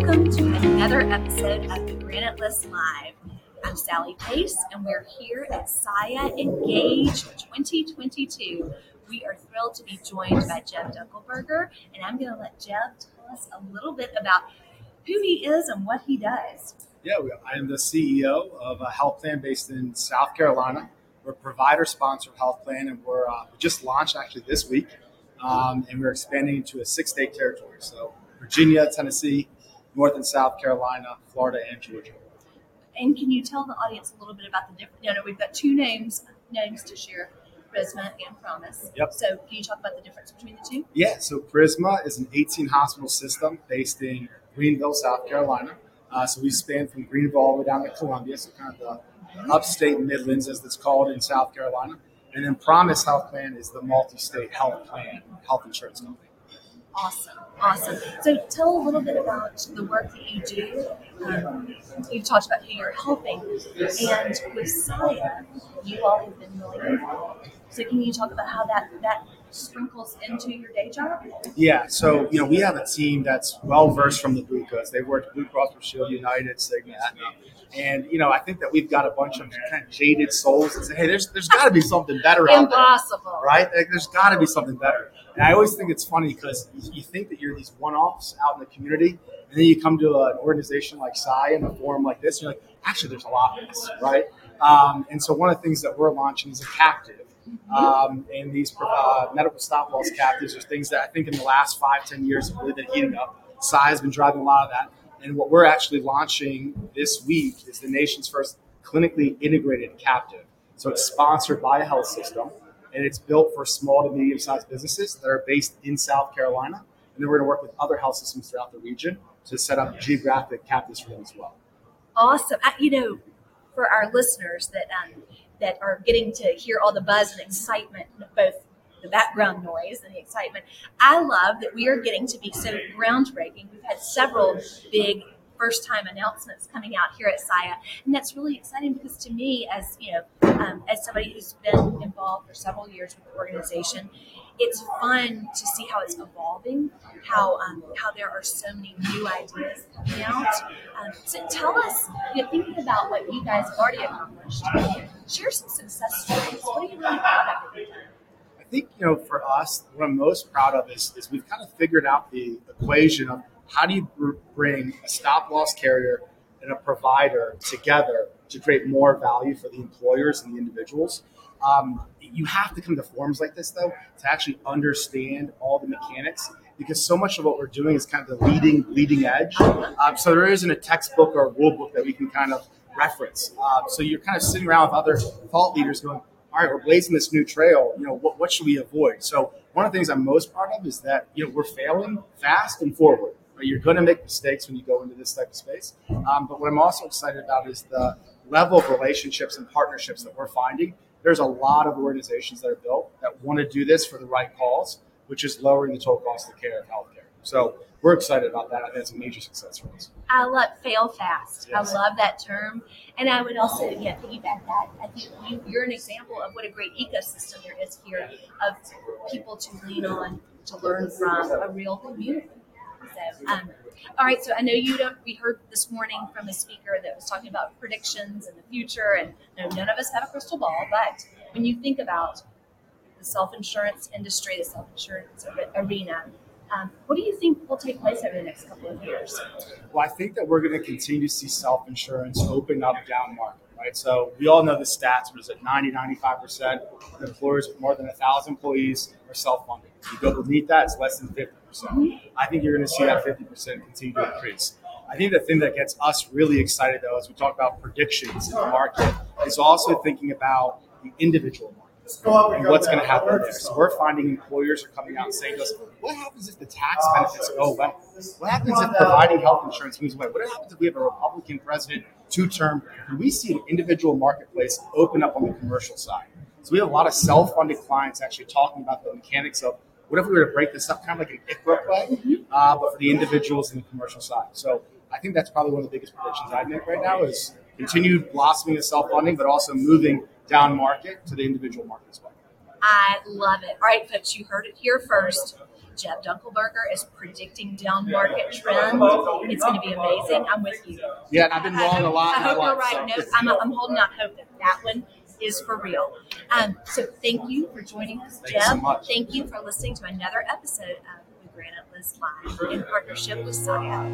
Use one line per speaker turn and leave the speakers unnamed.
welcome to another episode of the Granite List Live. I'm Sally Pace, and we're here at SIIA Engage 2022. We are thrilled to be joined by Jeb Dunkelberger, and I'm going to let Jeb tell us a little bit about who he is and what he does.
Yeah, I am the CEO of a health plan based in South Carolina. We're a provider sponsored health plan, and we're uh, just launched actually this week, um, and we're expanding into a six state territory. So Virginia, Tennessee, North and South Carolina, Florida, and Georgia.
And can you tell the audience a little bit about the different? You know, we've got two names names to share. Prisma and Promise.
Yep.
So, can you talk about the difference between the two?
Yeah. So, Prisma is an 18 hospital system based in Greenville, South Carolina. Uh, so, we span from Greenville all the way down to Columbia, so kind of the upstate Midlands, as it's called in South Carolina. And then Promise Health Plan is the multi-state health plan, health insurance company.
Awesome, awesome. So tell a little bit about the work that you do. Um, you've talked about who you're helping, and with SIIA, you all have been really involved. So can you talk about how that that sprinkles into your day job?
Yeah, so you know we have a team that's well versed from the Blue Coats. They've worked Blue Cross Blue Shield, United, Cigna, and you know I think that we've got a bunch of kind of jaded souls that say, "Hey, there's there's got to be something better out there."
Impossible,
right? Like, there's got to be something better. And I always think it's funny because you think that you're these one-offs out in the community, and then you come to an organization like SIIA in a forum like this, and you're like, actually, there's a lot of this, right? Um, and so one of the things that we're launching is a captive. Um, and these uh, medical stop loss captives are things that I think in the last five, ten years have really been heating up. SIIA has been driving a lot of that. And what we're actually launching this week is the nation's first clinically integrated captive. So it's sponsored by a health system and it's built for small to medium sized businesses that are based in South Carolina. And then we're going to work with other health systems throughout the region to set up geographic captives for them as well.
Awesome. I, you know, for our listeners that um, that are getting to hear all the buzz and excitement, both the background noise and the excitement, I love that we are getting to be so groundbreaking. We've had several big first time announcements coming out here at SIIA. And that's really exciting because to me, as you know, um, as somebody who's been involved for several years with the organization, it's fun to see how it's evolving, how um, how there are so many new ideas coming out. Um, so tell us, you know, thinking about what you guys have already accomplished, share some success stories. What are you really proud of?
I think you know, for us, what I'm most proud of is, is we've kind of figured out the equation of how do you bring a stop loss carrier and a provider together to create more value for the employers and the individuals? Um, you have to come to forums like this, though, to actually understand all the mechanics because so much of what we're doing is kind of the leading leading edge. Um, so there isn't a textbook or a rule book that we can kind of reference. Uh, so you're kind of sitting around with other thought leaders going, all right, we're blazing this new trail. You know, what, what should we avoid? So one of the things I'm most proud of is that, you know, we're failing fast and forward. You're going to make mistakes when you go into this type of space. Um, but what I'm also excited about is the level of relationships and partnerships that we're finding. There's a lot of organizations that are built that want to do this for the right cause, which is lowering the total cost of care of healthcare. So we're excited about that. I think it's a major success for us.
I love fail fast. Yes. I love that term. And I would also, yeah, piggyback that. I think you, you're an example of what a great ecosystem there is here of people to lean on, to learn from a real community. So, um, all right. So I know you don't. We heard this morning from a speaker that was talking about predictions and the future, and none of us have a crystal ball. But when you think about the self-insurance industry, the self-insurance arena, um, what do you think will take place over the next couple of years?
Well, I think that we're going to continue to see self-insurance open up down market, right? So we all know the stats, but it's at 90, 95% of employers with more than 1,000 employees are self-funded. You go beneath that, it's less than 50%. I think you're going to see that 50% continue to increase. I think the thing that gets us really excited, though, as we talk about predictions in the market, is also thinking about the individual market and what's going to happen there. So we're finding employers are coming out and saying to us, what happens if the tax benefits go away? What happens if providing health insurance moves away? What happens if we have a Republican president, two-term? Do we see an individual marketplace open up on the commercial side? So we have a lot of self-funded clients actually talking about the mechanics of what if we were to break this up kind of like an ICHRA play, uh, but for the individuals in the commercial side. So I think that's probably one of the biggest predictions I'd make right now is continued blossoming of self-funding, but also moving down market to the individual market as well.
I love it. All right, folks, you heard it here first. Jeb Dunkelberger is predicting down market trend. It's going to be amazing. I'm with you.
Yeah, and I've been wrong a lot
I hope
life.
right.
so-
No, I'm, I'm holding out hope that that one is for real. Um, so thank you for joining us, Jeb.
so.
Thank you for listening to another episode of the Granite List Live in partnership with SIIA.